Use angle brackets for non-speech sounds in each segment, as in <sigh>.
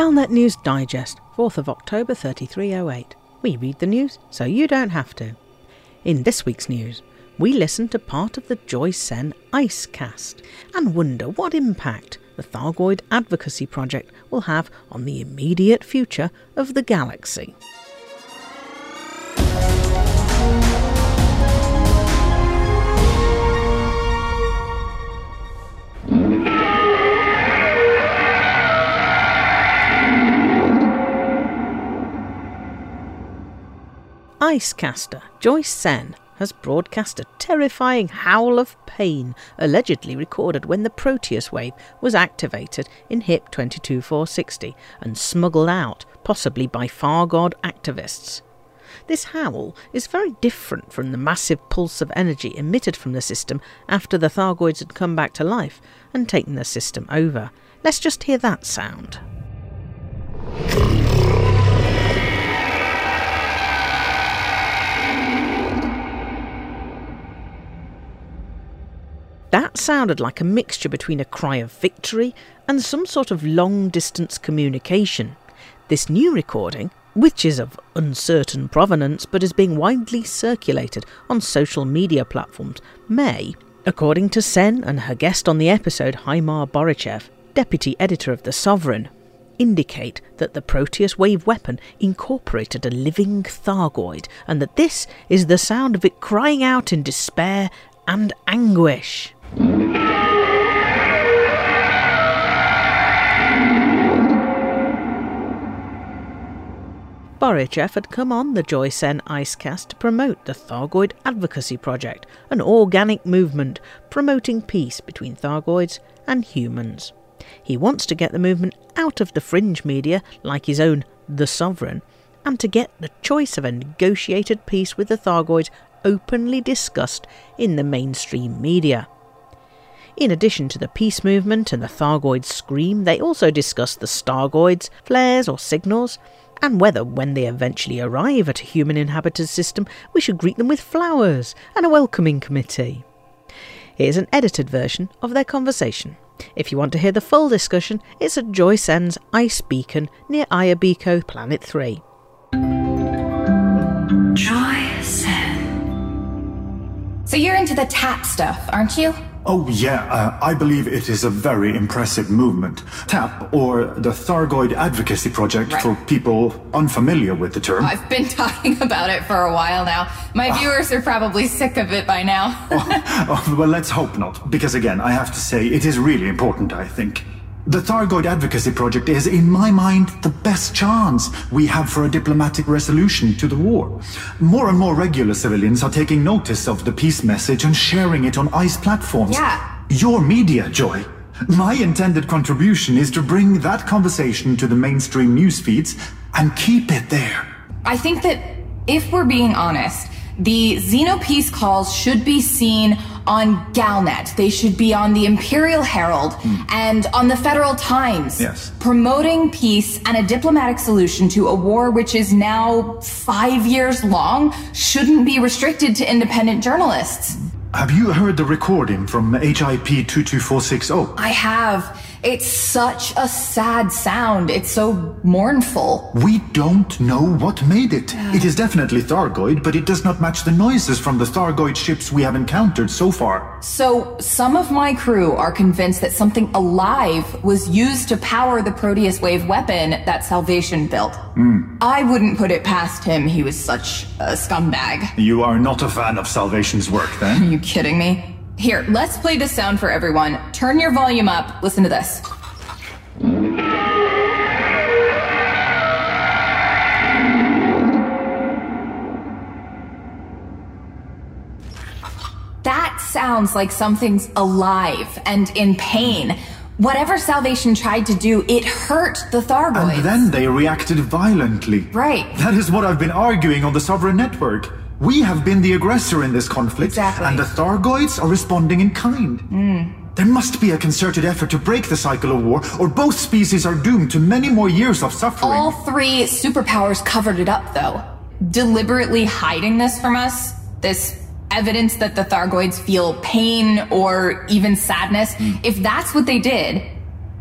Galnet News Digest, 4th of October 3308. We read the news so you don't have to. In this week's news, we listen to part of the Joy Sen Ice Cast and wonder what impact the Thargoid Advocacy Project will have on the immediate future of the galaxy. Icecaster Joy Sen has broadcast a terrifying howl of pain allegedly recorded when the Proteus wave was activated in HIP 22460 and smuggled out, possibly by Thargoid activists. This howl is very different from the massive pulse of energy emitted from the system after the Thargoids had come back to life and taken the system over. Let's just hear that sound. That sounded like a mixture between a cry of victory and some sort of long distance communication. This new recording, which is of uncertain provenance but is being widely circulated on social media platforms, may, according to Sen and her guest on the episode, Haimar Borichev, deputy editor of The Sovereign, indicate that the Proteus wave weapon incorporated a living Thargoid and that this is the sound of it crying out in despair and anguish. Borichev had come on the Joy Sen Icecast to promote the Thargoid Advocacy Project, an organic movement promoting peace between Thargoids and humans. He wants to get the movement out of the fringe media, like his own The Sovereign, and to get the choice of a negotiated peace with the Thargoids openly discussed in the mainstream media. In addition to the peace movement and the Thargoid scream, they also discuss the Stargoids, flares or signals, and whether, when they eventually arrive at a human inhabited system, we should greet them with flowers and a welcoming committee. Here's an edited version of their conversation. If you want to hear the full discussion, it's at Joy Sen's Ice Beacon near Ayabiko Planet 3. Joy Sen. So you're into the tap stuff, aren't you? Oh, yeah, uh, I believe it is a very impressive movement. TAP, or the Thargoid Advocacy Project Right. for people unfamiliar with the term. I've been <laughs> talking about it for a while now. My viewers are probably sick of it by now. <laughs> Oh, well, let's hope not, because again, I have to say, it is really important, I think. The Thargoid Advocacy Project is, in my mind, the best chance we have for a diplomatic resolution to the war. More and more regular civilians are taking notice of the peace message and sharing it on ICE platforms. Yeah. Your media, Joy. My intended contribution is to bring that conversation to the mainstream news feeds and keep it there. I think that if we're being honest, the Xenopeace calls should be seen on Galnet. They should be on the Imperial Herald hmm. and on the Federal Times. Yes. Promoting peace and a diplomatic solution to a war which is now five years long shouldn't be restricted to independent journalists. Have you heard the recording from HIP 22460? I have. It's such a sad sound. It's so mournful. We don't know what made it. It is definitely Thargoid, but it does not match the noises from the Thargoid ships we have encountered so far. So, some of my crew are convinced that something alive was used to power the Proteus wave weapon that Salvation built. Hmm. I wouldn't put it past him, he was such a scumbag. You are not a fan of Salvation's work, then? <laughs> Are you kidding me? Here, let's play this sound for everyone. Turn your volume up. Listen to this. That sounds like something's alive and in pain. Whatever Salvation tried to do, it hurt the Thargoids. And then they reacted violently. Right. That is what I've been arguing on the Sovereign Network. We have been the aggressor in this conflict, Exactly. and the Thargoids are responding in kind. Hmm. There must be a concerted effort to break the cycle of war, or both species are doomed to many more years of suffering. All three superpowers covered it up, though. Deliberately hiding this from us, this evidence that the Thargoids feel pain or even sadness, hmm. if that's what they did,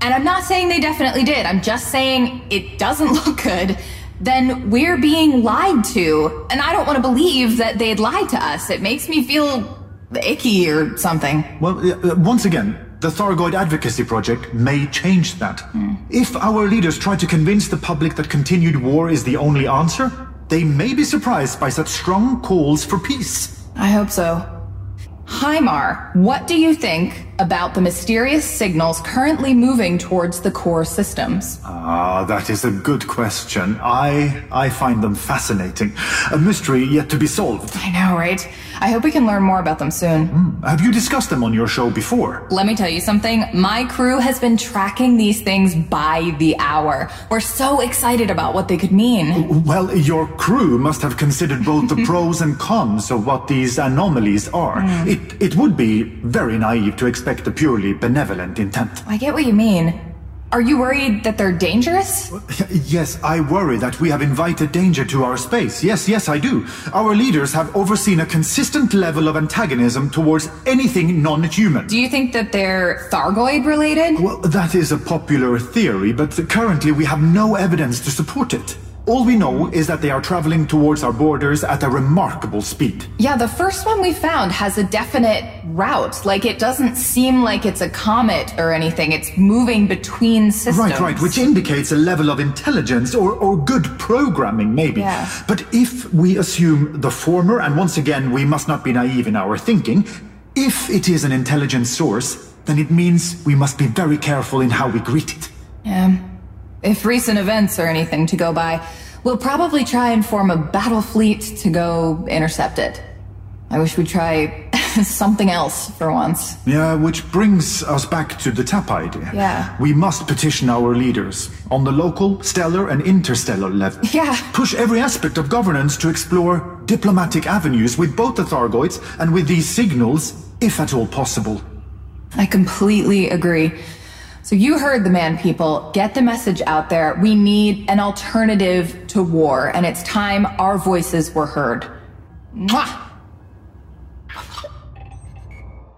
and I'm not saying they definitely did, I'm just saying it doesn't <laughs> look good, then we're being lied to. And I don't want to believe that they'd lied to us. It makes me feel icky or something. Well, uh, once again, the Thargoid Advocacy Project may change that. Mm. If our leaders try to convince the public that continued war is the only answer, they may be surprised by such strong calls for peace. I hope so. Hymar, what do you think about the mysterious signals currently moving towards the core systems? Ah, that is a good question. I I find them fascinating. A mystery yet to be solved. I know, right? I hope we can learn more about them soon. Mm. Have you discussed them on your show before? Let me tell you something. My crew has been tracking these things by the hour. We're so excited about what they could mean. Well, your crew must have considered both the <laughs> pros and cons of what these anomalies are. Mm. It it would be very naive to expect expect a purely benevolent intent. I get what you mean. Are you worried that they're dangerous? <laughs> Yes, I worry that we have invited danger to our space. Yes, yes, I do. Our leaders have overseen a consistent level of antagonism towards anything non-human. Do you think that they're Thargoid related? Well, that is a popular theory, but currently we have no evidence to support it. All we know is that they are traveling towards our borders at a remarkable speed. Yeah, the first one we found has a definite route. Like, it doesn't seem like it's a comet or anything. It's moving between systems. Right, right, which indicates a level of intelligence or, or good programming, maybe. Yeah. But if we assume the former, and once again, we must not be naive in our thinking, if it is an intelligent source, then it means we must be very careful in how we greet it. Yeah. If recent events are anything to go by, we'll probably try and form a battle fleet to go intercept it. I wish we'd try <laughs> something else for once. Yeah, which brings us back to the TAP idea. Yeah. We must petition our leaders on the local, stellar, and interstellar level. <laughs> Yeah. Push every aspect of governance to explore diplomatic avenues with both the Thargoids and with these signals, if at all possible. I completely agree. So you heard the man, people. Get the message out there. We need an alternative to war, and it's time our voices were heard. Mwah!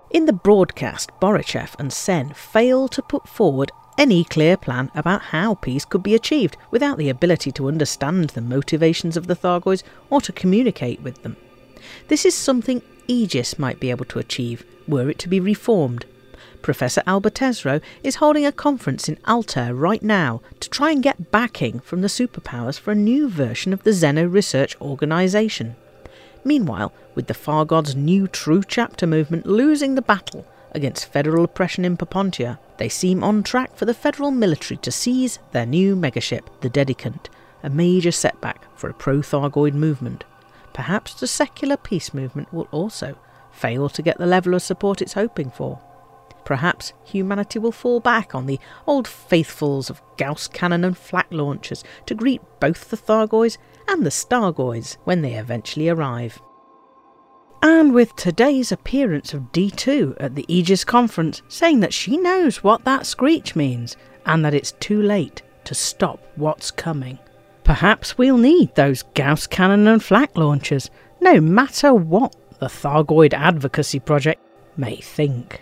In the broadcast, Borichev and Sen fail to put forward any clear plan about how peace could be achieved without the ability to understand the motivations of the Thargoids or to communicate with them. This is something Aegis might be able to achieve were it to be reformed Professor Alba Tesreau is holding a conference in Altair right now to try and get backing from the superpowers for a new version of the Xeno Research Organisation. Meanwhile, with the Far God's new True Chapter movement losing the battle against federal oppression in Papontia, they seem on track for the federal military to seize their new megaship, the Dedicant, a major setback for a pro Thargoid movement. Perhaps the secular peace movement will also fail to get the level of support it's hoping for. Perhaps humanity will fall back on the old faithfuls of Gauss cannon and flak launchers to greet both the Thargoids and the Stargoids when they eventually arrive. And with today's appearance of D2 at the Aegis conference saying that she knows what that screech means and that it's too late to stop what's coming. Perhaps we'll need those Gauss cannon and flak launchers, no matter what the Thargoid Advocacy Project may think.